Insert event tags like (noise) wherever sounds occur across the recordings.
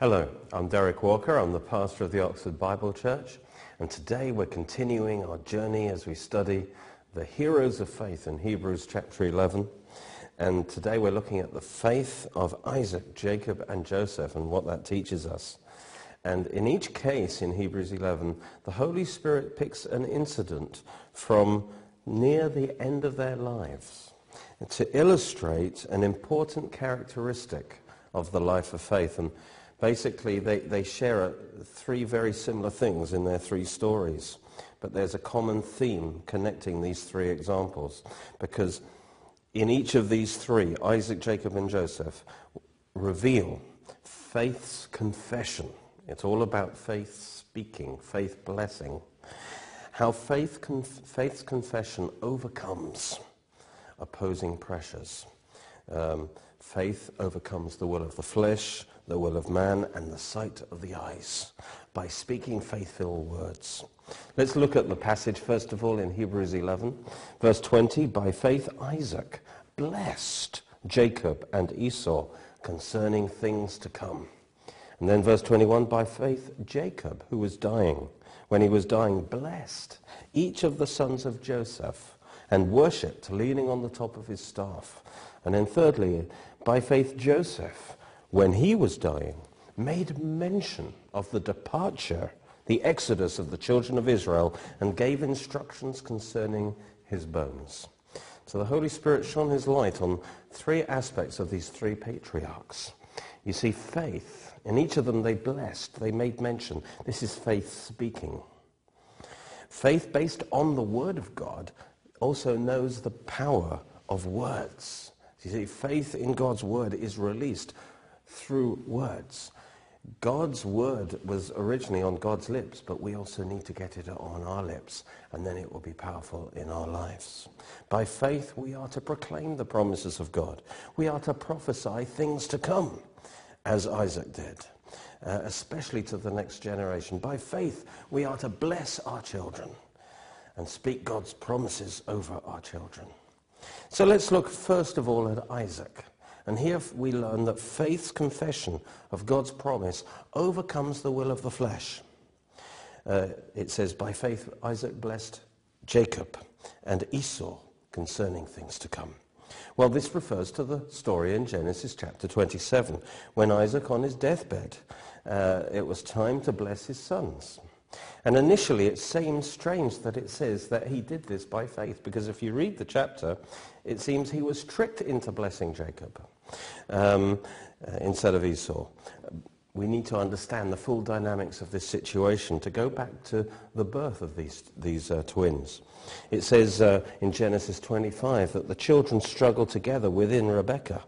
Hello, I'm Derek Walker. I'm the pastor of the Oxford Bible Church. And today we're continuing our journey as we study the heroes of faith in Hebrews chapter 11. And today we're looking at the faith of Isaac, Jacob, and Joseph and what that teaches us. And in each case in Hebrews 11, the Holy Spirit picks an incident from near the end of their lives to illustrate an important characteristic of the life of faith. And basically, they, they share a, three very similar things in their three stories. But there's a common theme connecting these three examples. Because in each of these three, Isaac, Jacob, and Joseph reveal faith's confession. It's all about faith speaking, faith blessing. How faith conf- faith's confession overcomes opposing pressures. Um, faith overcomes the will of the flesh, the will of man, and the sight of the eyes by speaking faithful words. Let's look at the passage first of all in Hebrews 11, verse 20. By faith, Isaac blessed Jacob and Esau concerning things to come. And then verse 21, by faith, Jacob, who was dying, when he was dying, blessed each of the sons of Joseph and worshipped, leaning on the top of his staff. And then thirdly, by faith, Joseph, when he was dying, made mention of the departure, the exodus of the children of Israel, and gave instructions concerning his bones. So the Holy Spirit shone his light on three aspects of these three patriarchs. You see, faith, in each of them they blessed, they made mention. This is faith speaking. Faith based on the Word of God also knows the power of words. You see, faith in God's Word is released through words. God's word was originally on God's lips, but we also need to get it on our lips, and then it will be powerful in our lives. By faith, we are to proclaim the promises of God. We are to prophesy things to come, as Isaac did, uh, especially to the next generation. By faith, we are to bless our children and speak God's promises over our children. So let's look first of all at Isaac. And here we learn that faith's confession of God's promise overcomes the will of the flesh. Uh, it says, by faith Isaac blessed Jacob and Esau concerning things to come. Well, this refers to the story in Genesis chapter 27, when Isaac on his deathbed, uh, it was time to bless his sons. And initially it seems strange that it says that he did this by faith, because if you read the chapter, it seems he was tricked into blessing Jacob um, uh, instead of Esau. We need to understand the full dynamics of this situation to go back to the birth of these, these uh, twins. It says uh, in Genesis 25 that the children struggle together within Rebekah.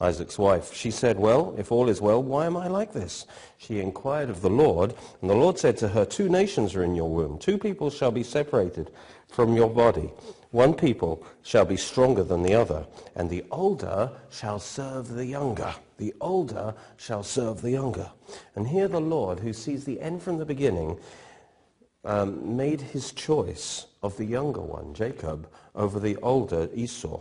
Isaac's wife. She said, Well, if all is well, why am I like this? She inquired of the Lord, and the Lord said to her, Two nations are in your womb. Two people shall be separated from your body. One people shall be stronger than the other, and the older shall serve the younger. The older shall serve the younger. And here the Lord, who sees the end from the beginning, um, made his choice of the younger one, Jacob, over the older Esau.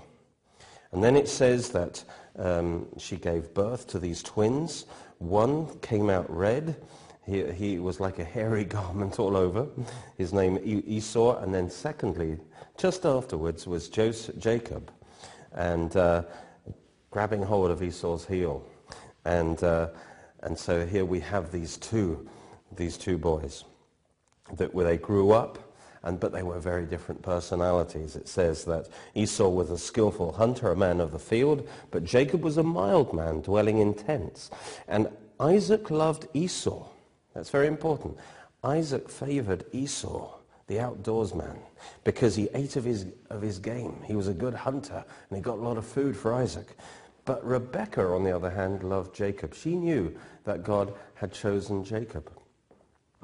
And then it says that um, she gave birth to these twins. One came out red. He, he was like a hairy (laughs) garment all over. His name Esau. And then secondly, just afterwards was Joseph, Jacob, and uh, grabbing hold of Esau's heel. And, uh, and so here we have these two, these two boys that where they grew up, and, but they were very different personalities. It says that Esau was a skillful hunter, a man of the field, but Jacob was a mild man, dwelling in tents. And Isaac loved Esau. That's very important. Isaac favored Esau the outdoors man, because he ate of his, of his game. He was a good hunter, and he got a lot of food for Isaac. But Rebekah, on the other hand, loved Jacob. She knew that God had chosen Jacob.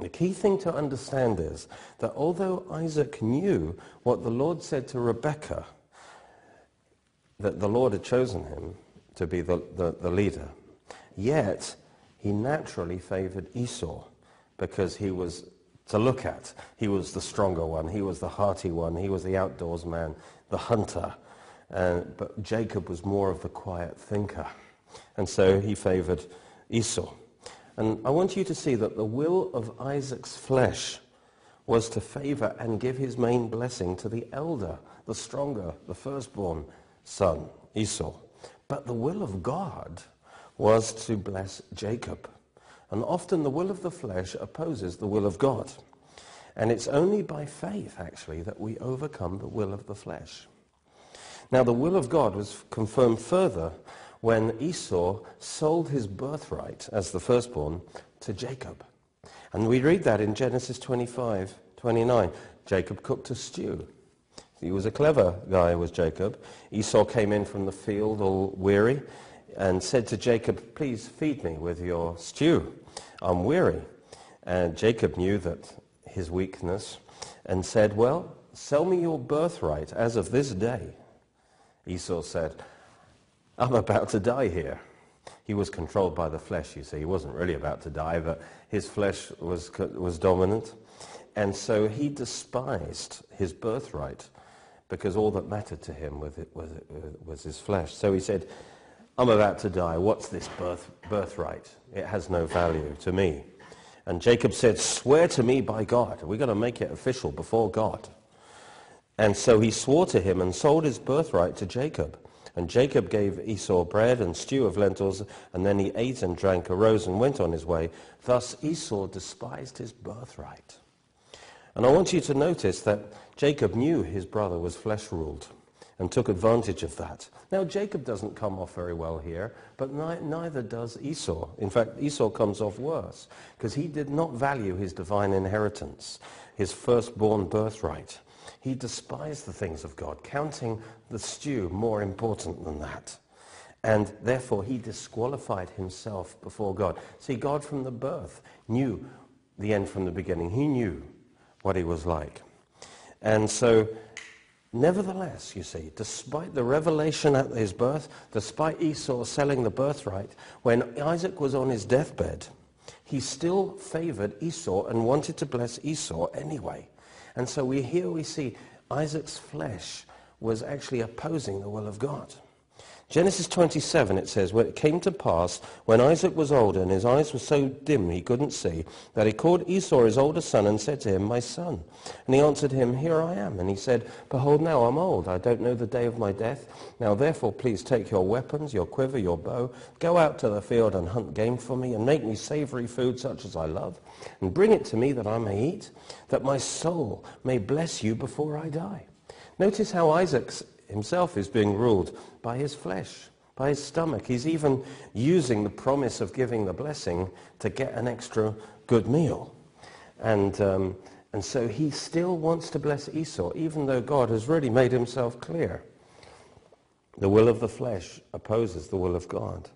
The key thing to understand is that although Isaac knew what the Lord said to Rebekah, that the Lord had chosen him to be the, the, the leader, yet he naturally favored Esau because he was to look at. He was the stronger one. He was the hearty one. He was the outdoors man, the hunter. Uh, but Jacob was more of the quiet thinker. And so he favored Esau. And I want you to see that the will of Isaac's flesh was to favor and give his main blessing to the elder, the stronger, the firstborn son, Esau. But the will of God was to bless Jacob. And often the will of the flesh opposes the will of God. And it's only by faith, actually, that we overcome the will of the flesh. Now, the will of God was confirmed further when Esau sold his birthright as the firstborn to Jacob. And we read that in Genesis 25, 29. Jacob cooked a stew. He was a clever guy, was Jacob. Esau came in from the field all weary and said to Jacob, please feed me with your stew. I'm weary. And Jacob knew that his weakness and said, well, sell me your birthright as of this day. Esau said, I'm about to die here. He was controlled by the flesh, you see. He wasn't really about to die, but his flesh was, was dominant. And so he despised his birthright because all that mattered to him was, was, uh, was his flesh. So he said, I'm about to die. What's this birth, birthright? It has no value to me. And Jacob said, Swear to me by God. We're going to make it official before God. And so he swore to him and sold his birthright to Jacob. And Jacob gave Esau bread and stew of lentils, and then he ate and drank, arose and went on his way. Thus Esau despised his birthright. And I want you to notice that Jacob knew his brother was flesh ruled and took advantage of that. Now, Jacob doesn't come off very well here, but ni- neither does Esau. In fact, Esau comes off worse because he did not value his divine inheritance, his firstborn birthright. He despised the things of God, counting the stew more important than that. And therefore, he disqualified himself before God. See, God from the birth knew the end from the beginning. He knew what he was like. And so Nevertheless, you see, despite the revelation at his birth, despite Esau selling the birthright, when Isaac was on his deathbed, he still favored Esau and wanted to bless Esau anyway. And so we, here we see Isaac's flesh was actually opposing the will of God. Genesis 27, it says, when it came to pass, when Isaac was older and his eyes were so dim he couldn't see, that he called Esau his older son and said to him, My son. And he answered him, Here I am. And he said, Behold, now I'm old. I don't know the day of my death. Now therefore please take your weapons, your quiver, your bow, go out to the field and hunt game for me, and make me savory food such as I love, and bring it to me that I may eat, that my soul may bless you before I die. Notice how Isaac's himself is being ruled by his flesh, by his stomach. He's even using the promise of giving the blessing to get an extra good meal. And, um, and so he still wants to bless Esau, even though God has really made himself clear. The will of the flesh opposes the will of God.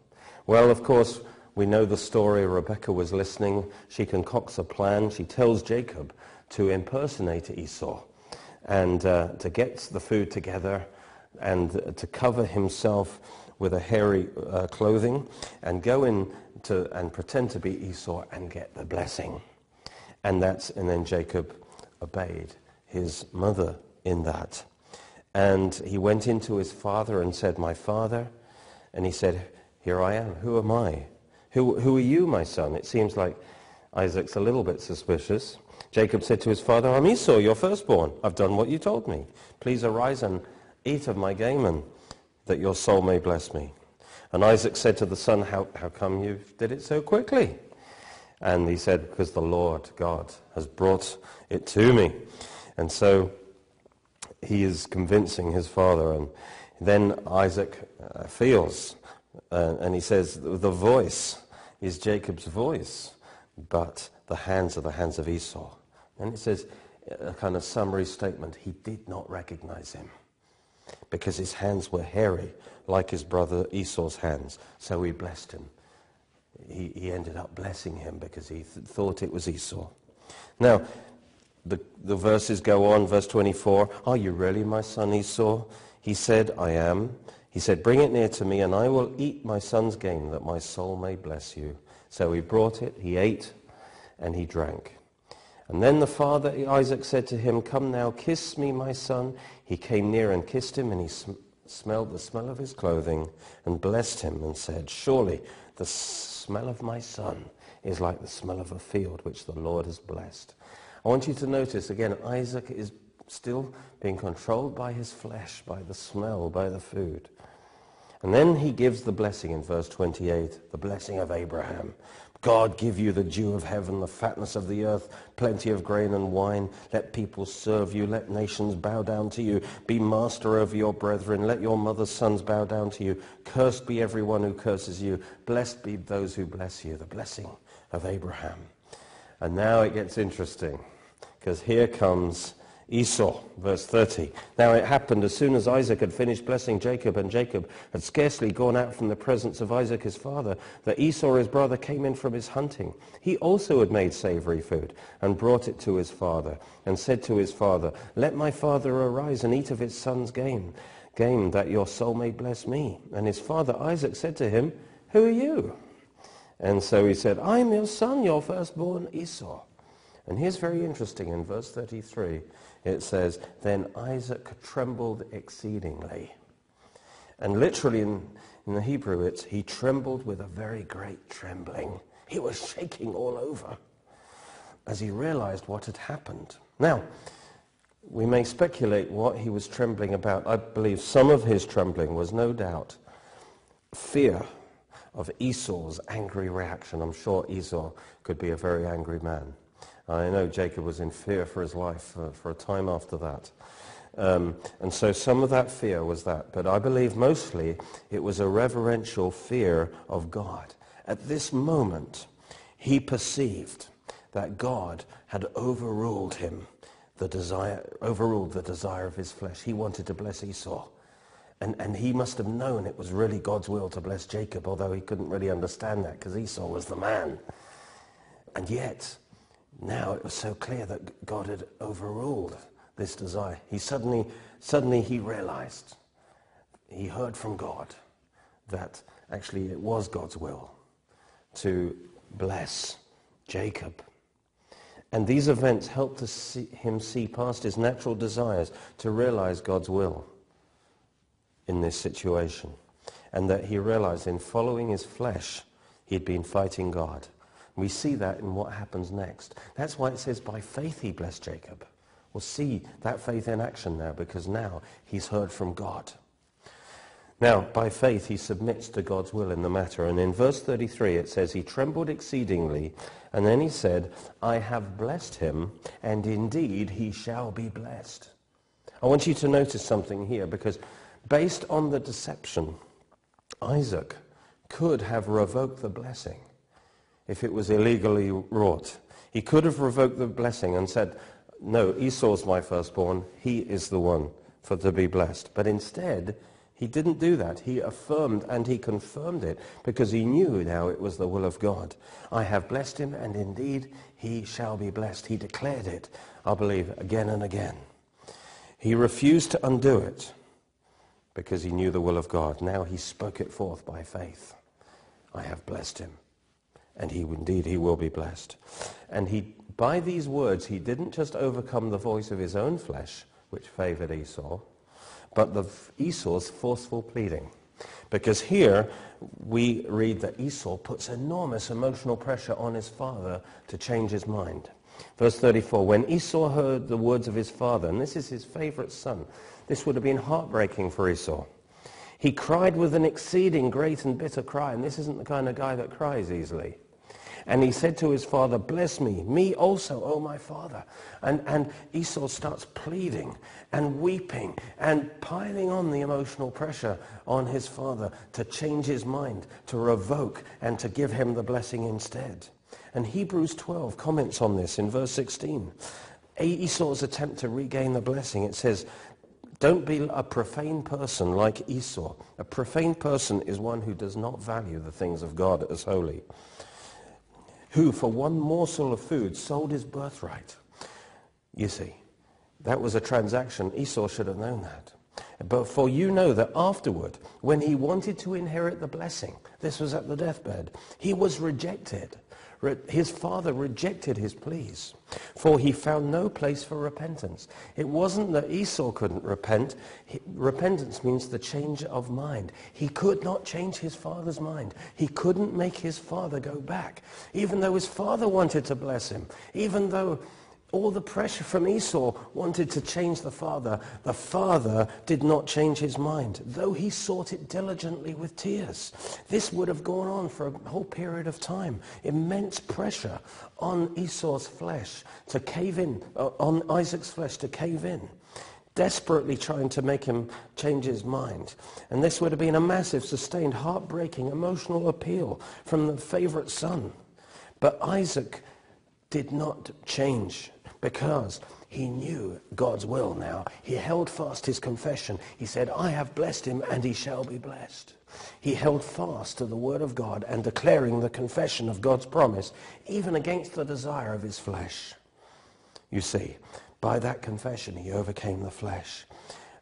Well, of course, we know the story. Rebecca was listening. She concocts a plan. She tells Jacob to impersonate Esau and uh, to get the food together and to cover himself with a hairy uh, clothing and go in to, and pretend to be Esau and get the blessing. And that's, and then Jacob obeyed his mother in that. And he went into his father and said, my father, and he said, here I am. Who am I? Who, who are you, my son? It seems like Isaac's a little bit suspicious. Jacob said to his father, I'm Esau, your firstborn. I've done what you told me. Please arise and Eat of my game, and that your soul may bless me. And Isaac said to the son, how, how come you did it so quickly? And he said, because the Lord God has brought it to me. And so he is convincing his father. And then Isaac uh, feels, uh, and he says, the voice is Jacob's voice, but the hands are the hands of Esau. And it says, a kind of summary statement, he did not recognize him because his hands were hairy like his brother Esau's hands. So he blessed him. He, he ended up blessing him because he th- thought it was Esau. Now, the, the verses go on, verse 24. Are you really my son Esau? He said, I am. He said, bring it near to me and I will eat my son's game that my soul may bless you. So he brought it, he ate, and he drank. And then the father Isaac said to him, Come now, kiss me, my son. He came near and kissed him, and he sm- smelled the smell of his clothing and blessed him and said, Surely The smell of my son is like the smell of a field which the Lord has blessed. I want you to notice again, Isaac is still being controlled by his flesh, by the smell, by the food. And then he gives the blessing in verse 28, the blessing of Abraham. God give you the dew of heaven, the fatness of the earth, plenty of grain and wine. Let people serve you. Let nations bow down to you. Be master over your brethren. Let your mother's sons bow down to you. Cursed be everyone who curses you. Blessed be those who bless you. The blessing of Abraham. And now it gets interesting because here comes Esau, verse 30. Now it happened as soon as Isaac had finished blessing Jacob, and Jacob had scarcely gone out from the presence of Isaac his father, that Esau his brother came in from his hunting. He also had made savory food, and brought it to his father, and said to his father, Let my father arise and eat of his son's game, game that your soul may bless me. And his father Isaac said to him, Who are you? And so he said, I am your son, your firstborn Esau. And here's very interesting in verse 33 it says, Then Isaac trembled exceedingly. And literally in, in the Hebrew, it's he trembled with a very great trembling. He was shaking all over as he realized what had happened. Now, we may speculate what he was trembling about. I believe some of his trembling was no doubt fear of Esau's angry reaction. I'm sure Esau could be a very angry man. I know Jacob was in fear for his life for, a time after that. Um, and so some of that fear was that. But I believe mostly it was a reverential fear of God. At this moment, he perceived that God had overruled him, the desire, overruled the desire of his flesh. He wanted to bless Esau. And, and he must have known it was really God's will to bless Jacob, although he couldn't really understand that because Esau was the man. And yet, now it was so clear that God had overruled this desire. He suddenly, suddenly he realized, he heard from God that actually it was God's will to bless Jacob. And these events helped see, him see past his natural desires to realize God's will in this situation. And that he realized in following his flesh, he'd been fighting God. We see that in what happens next. That's why it says by faith he blessed Jacob. We'll see that faith in action now because now he's heard from God. Now, by faith, he submits to God's will in the matter. And in verse 33, it says, He trembled exceedingly, and then he said, I have blessed him, and indeed he shall be blessed. I want you to notice something here, because based on the deception, Isaac could have revoked the blessing if it was illegally wrought. He could have revoked the blessing and said, no, Esau's my firstborn. He is the one for to be blessed. But instead, he didn't do that. He affirmed and he confirmed it because he knew now it was the will of God. I have blessed him and indeed he shall be blessed. He declared it, I believe, again and again. He refused to undo it because he knew the will of God. Now he spoke it forth by faith. I have blessed him and he indeed he will be blessed. And he, by these words, he didn't just overcome the voice of his own flesh, which favored Esau, but the Esau's forceful pleading. Because here we read that Esau puts enormous emotional pressure on his father to change his mind. Verse 34, when Esau heard the words of his father, and this is his favorite son, this would have been heartbreaking for Esau. He cried with an exceeding great and bitter cry, and this isn't the kind of guy that cries easily. And he said to his father, bless me, me also, O my father. And, and Esau starts pleading and weeping and piling on the emotional pressure on his father to change his mind, to revoke and to give him the blessing instead. And Hebrews 12 comments on this in verse 16. Esau's attempt to regain the blessing, it says, don't be a profane person like Esau. A profane person is one who does not value the things of God as holy who for one morsel of food sold his birthright. You see, that was a transaction. Esau should have known that. But for you know that afterward, when he wanted to inherit the blessing, this was at the deathbed, he was rejected. His father rejected his pleas, for he found no place for repentance. It wasn't that Esau couldn't repent. Repentance means the change of mind. He could not change his father's mind. He couldn't make his father go back, even though his father wanted to bless him, even though all the pressure from Esau wanted to change the father. The father did not change his mind, though he sought it diligently with tears. This would have gone on for a whole period of time. Immense pressure on Esau's flesh to cave in, uh, on Isaac's flesh to cave in desperately trying to make him change his mind. And this would have been a massive, sustained, heartbreaking, emotional appeal from the favorite son. But Isaac did not change because he knew God's will now. He held fast his confession. He said, I have blessed him and he shall be blessed. He held fast to the word of God and declaring the confession of God's promise, even against the desire of his flesh. You see, by that confession he overcame the flesh.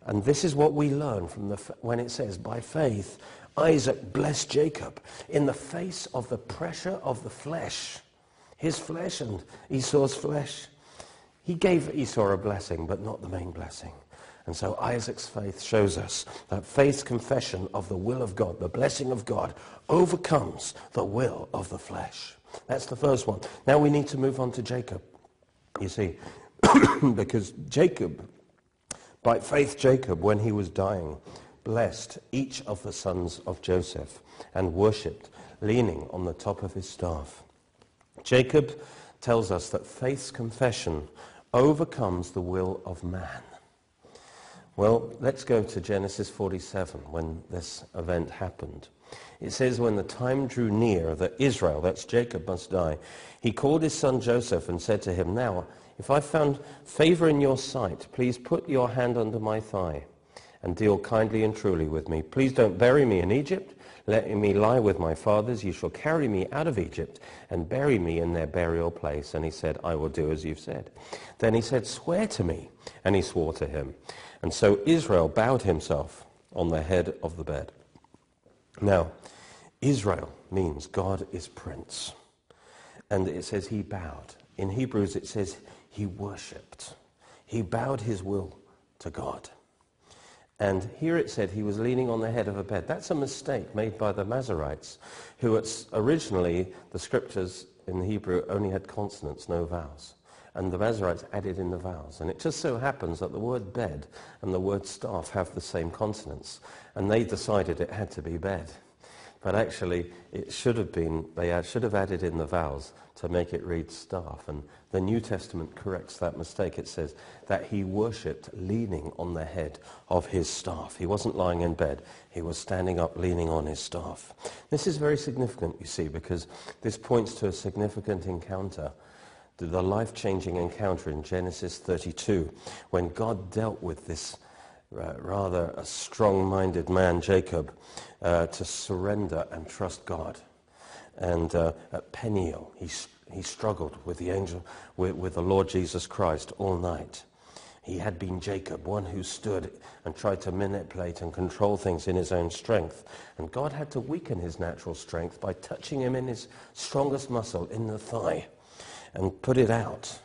And this is what we learn from the, when it says, by faith, Isaac blessed Jacob in the face of the pressure of the flesh, his flesh and Esau's flesh. He gave Esau a blessing, but not the main blessing. And so Isaac's faith shows us that faith's confession of the will of God, the blessing of God, overcomes the will of the flesh. That's the first one. Now we need to move on to Jacob. You see, (coughs) because Jacob, by faith Jacob, when he was dying, blessed each of the sons of Joseph and worshipped, leaning on the top of his staff. Jacob tells us that faith's confession overcomes the will of man. Well, let's go to Genesis 47 when this event happened. It says, when the time drew near that Israel, that's Jacob, must die, he called his son Joseph and said to him, Now, if I found favor in your sight, please put your hand under my thigh and deal kindly and truly with me. Please don't bury me in Egypt let me lie with my fathers. You shall carry me out of Egypt and bury me in their burial place. And he said, I will do as you've said. Then he said, swear to me. And he swore to him. And so Israel bowed himself on the head of the bed. Now, Israel means God is prince. And it says he bowed. In Hebrews it says he worshipped. He bowed his will to God. And here it said he was leaning on the head of a bed. That's a mistake made by the Masoretes, who originally, the scriptures in Hebrew only had consonants, no vowels. And the Masoretes added in the vowels. And it just so happens that the word bed and the word staff have the same consonants. And they decided it had to be bed. But actually, it should have been, they should have added in the vowels to make it read staff. And the New Testament corrects that mistake. It says that he worshipped leaning on the head of his staff. He wasn't lying in bed. He was standing up leaning on his staff. This is very significant, you see, because this points to a significant encounter the life-changing encounter in Genesis 32 when God dealt with this rather a strong-minded man, Jacob, uh, to surrender and trust God. And uh, at Peniel, he, he struggled with the angel, with, with the Lord Jesus Christ all night. He had been Jacob, one who stood and tried to manipulate and control things in his own strength. And God had to weaken his natural strength by touching him in his strongest muscle, in the thigh, and put it out.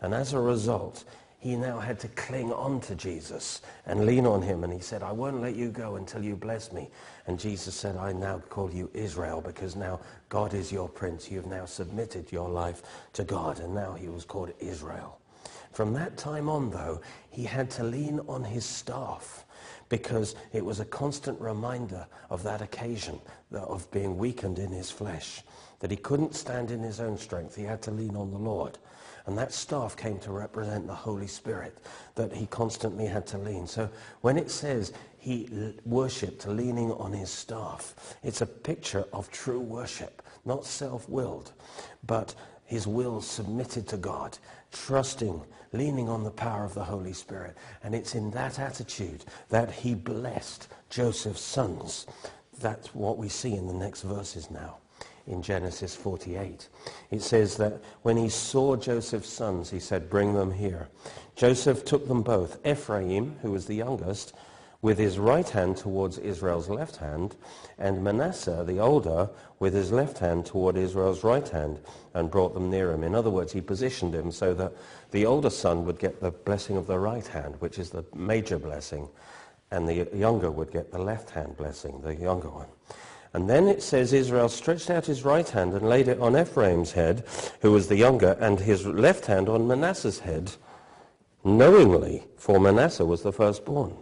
And as a result, he now had to cling on to Jesus and lean on him. And he said, I won't let you go until you bless me. And Jesus said, I now call you Israel because now God is your prince. You've now submitted your life to God. And now he was called Israel. From that time on, though, he had to lean on his staff because it was a constant reminder of that occasion of being weakened in his flesh, that he couldn't stand in his own strength. He had to lean on the Lord. And that staff came to represent the Holy Spirit that he constantly had to lean. So when it says he worshipped leaning on his staff, it's a picture of true worship, not self-willed, but his will submitted to God, trusting, leaning on the power of the Holy Spirit. And it's in that attitude that he blessed Joseph's sons. That's what we see in the next verses now in Genesis 48. It says that when he saw Joseph's sons, he said, bring them here. Joseph took them both. Ephraim, who was the youngest, with his right hand towards Israel's left hand, and Manasseh, the older, with his left hand toward Israel's right hand, and brought them near him. In other words, he positioned him so that the older son would get the blessing of the right hand, which is the major blessing, and the younger would get the left hand blessing, the younger one. And then it says Israel stretched out his right hand and laid it on Ephraim's head, who was the younger, and his left hand on Manasseh's head, knowingly, for Manasseh was the firstborn.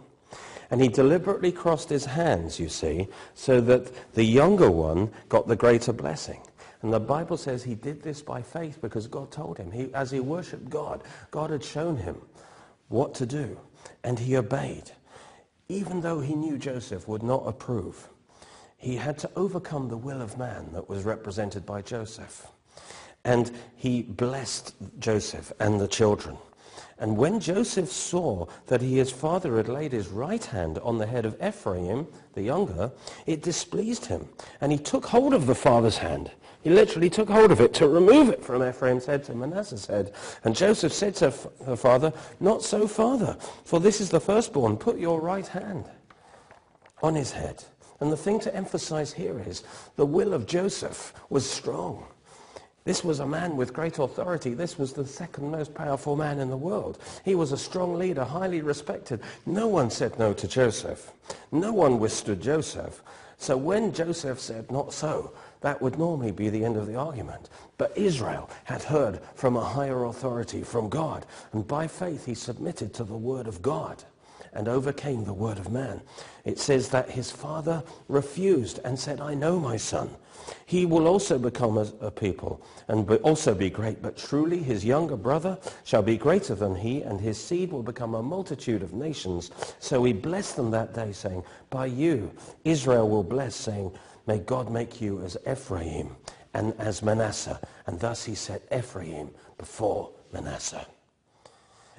And he deliberately crossed his hands, you see, so that the younger one got the greater blessing. And the Bible says he did this by faith because God told him. He, as he worshipped God, God had shown him what to do. And he obeyed. Even though he knew Joseph would not approve, he had to overcome the will of man that was represented by Joseph. And he blessed Joseph and the children. And when Joseph saw that he, his father had laid his right hand on the head of Ephraim, the younger, it displeased him. And he took hold of the father's hand. He literally took hold of it to remove it from Ephraim's head to Manasseh's head. And Joseph said to her father, Not so, father, for this is the firstborn. Put your right hand on his head. And the thing to emphasize here is the will of Joseph was strong. This was a man with great authority. This was the second most powerful man in the world. He was a strong leader, highly respected. No one said no to Joseph. No one withstood Joseph. So when Joseph said not so, that would normally be the end of the argument. But Israel had heard from a higher authority, from God, and by faith he submitted to the word of God and overcame the word of man. It says that his father refused and said, I know my son. He will also become a, a people and be, also be great, but truly his younger brother shall be greater than he, and his seed will become a multitude of nations. So he blessed them that day, saying, By you Israel will bless, saying, May God make you as Ephraim and as Manasseh. And thus he set Ephraim before Manasseh.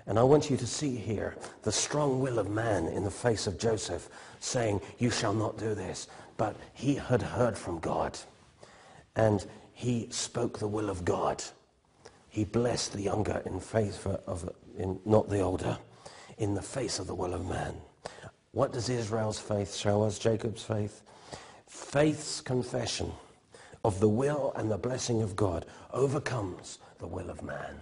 And I want you to see here the strong will of man in the face of Joseph saying, you shall not do this. But he had heard from God and he spoke the will of God. He blessed the younger in favor of, in, not the older, in the face of the will of man. What does Israel's faith show us, Jacob's faith? Faith's confession of the will and the blessing of God overcomes the will of man.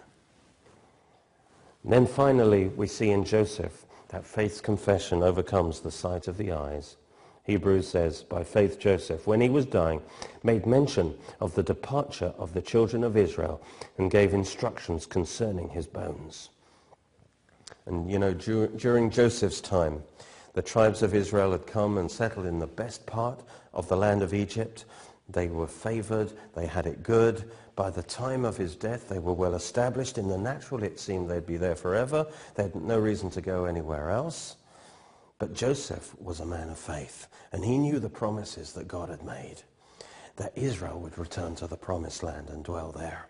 And then finally, we see in Joseph that faith's confession overcomes the sight of the eyes. Hebrews says, by faith Joseph, when he was dying, made mention of the departure of the children of Israel and gave instructions concerning his bones. And you know, dur- during Joseph's time, the tribes of Israel had come and settled in the best part of the land of Egypt. They were favored. They had it good. By the time of his death, they were well established. In the natural, it seemed they'd be there forever. They had no reason to go anywhere else. But Joseph was a man of faith, and he knew the promises that God had made, that Israel would return to the promised land and dwell there.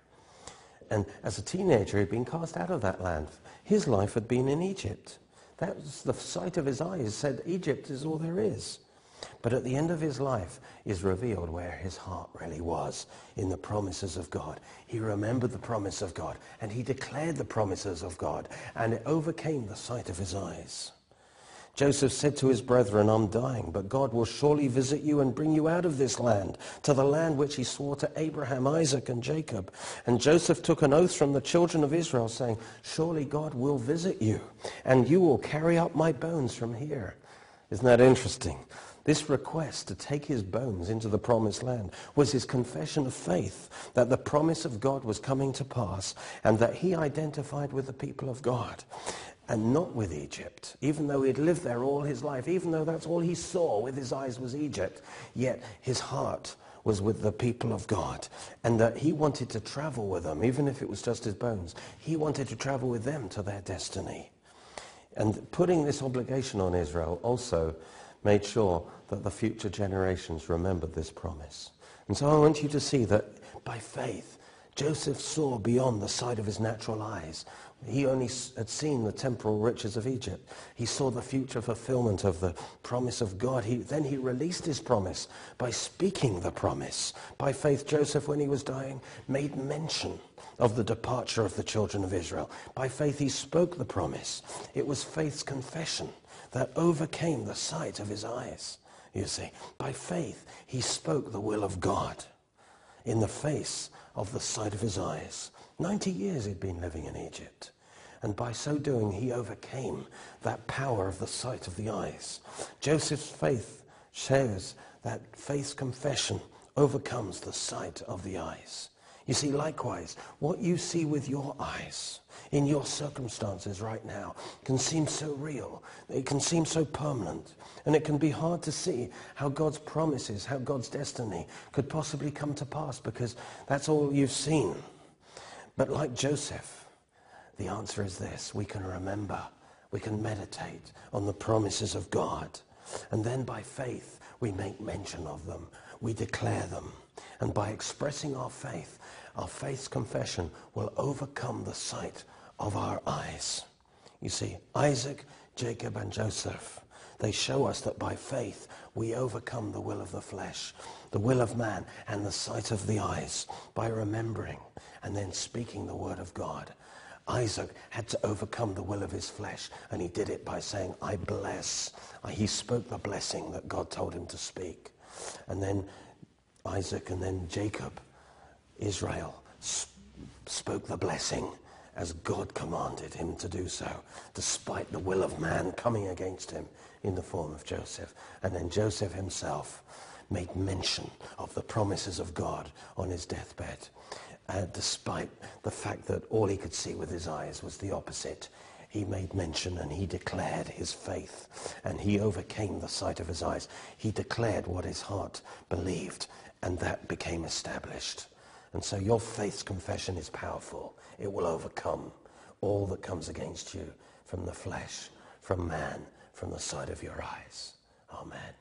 And as a teenager, he'd been cast out of that land. His life had been in Egypt. That was the sight of his eyes said, Egypt is all there is. But at the end of his life is revealed where his heart really was in the promises of God. He remembered the promise of God and he declared the promises of God and it overcame the sight of his eyes. Joseph said to his brethren, I'm dying, but God will surely visit you and bring you out of this land, to the land which he swore to Abraham, Isaac, and Jacob. And Joseph took an oath from the children of Israel, saying, Surely God will visit you, and you will carry up my bones from here. Isn't that interesting? This request to take his bones into the promised land was his confession of faith that the promise of God was coming to pass and that he identified with the people of God and not with Egypt. Even though he'd lived there all his life, even though that's all he saw with his eyes was Egypt, yet his heart was with the people of God and that he wanted to travel with them, even if it was just his bones. He wanted to travel with them to their destiny. And putting this obligation on Israel also made sure that the future generations remembered this promise. And so I want you to see that by faith, Joseph saw beyond the sight of his natural eyes. He only had seen the temporal riches of Egypt. He saw the future fulfillment of the promise of God. He, then he released his promise by speaking the promise. By faith, Joseph, when he was dying, made mention of the departure of the children of Israel. By faith, he spoke the promise. It was faith's confession that overcame the sight of his eyes. You see, by faith, he spoke the will of God in the face of the sight of his eyes. 90 years he'd been living in Egypt. And by so doing, he overcame that power of the sight of the eyes. Joseph's faith shows that faith's confession overcomes the sight of the eyes. You see, likewise, what you see with your eyes in your circumstances right now can seem so real. It can seem so permanent. And it can be hard to see how God's promises, how God's destiny could possibly come to pass because that's all you've seen. But like Joseph, the answer is this. We can remember. We can meditate on the promises of God. And then by faith, we make mention of them. We declare them. And by expressing our faith, our faith's confession will overcome the sight of our eyes. You see, Isaac, Jacob, and Joseph, they show us that by faith we overcome the will of the flesh, the will of man, and the sight of the eyes by remembering and then speaking the word of God. Isaac had to overcome the will of his flesh, and he did it by saying, I bless. He spoke the blessing that God told him to speak. And then Isaac and then Jacob, Israel, sp- spoke the blessing as God commanded him to do so, despite the will of man coming against him in the form of Joseph. And then Joseph himself made mention of the promises of God on his deathbed, uh, despite the fact that all he could see with his eyes was the opposite. He made mention and he declared his faith and he overcame the sight of his eyes. He declared what his heart believed and that became established. And so your faith's confession is powerful. It will overcome all that comes against you from the flesh, from man, from the sight of your eyes. Amen.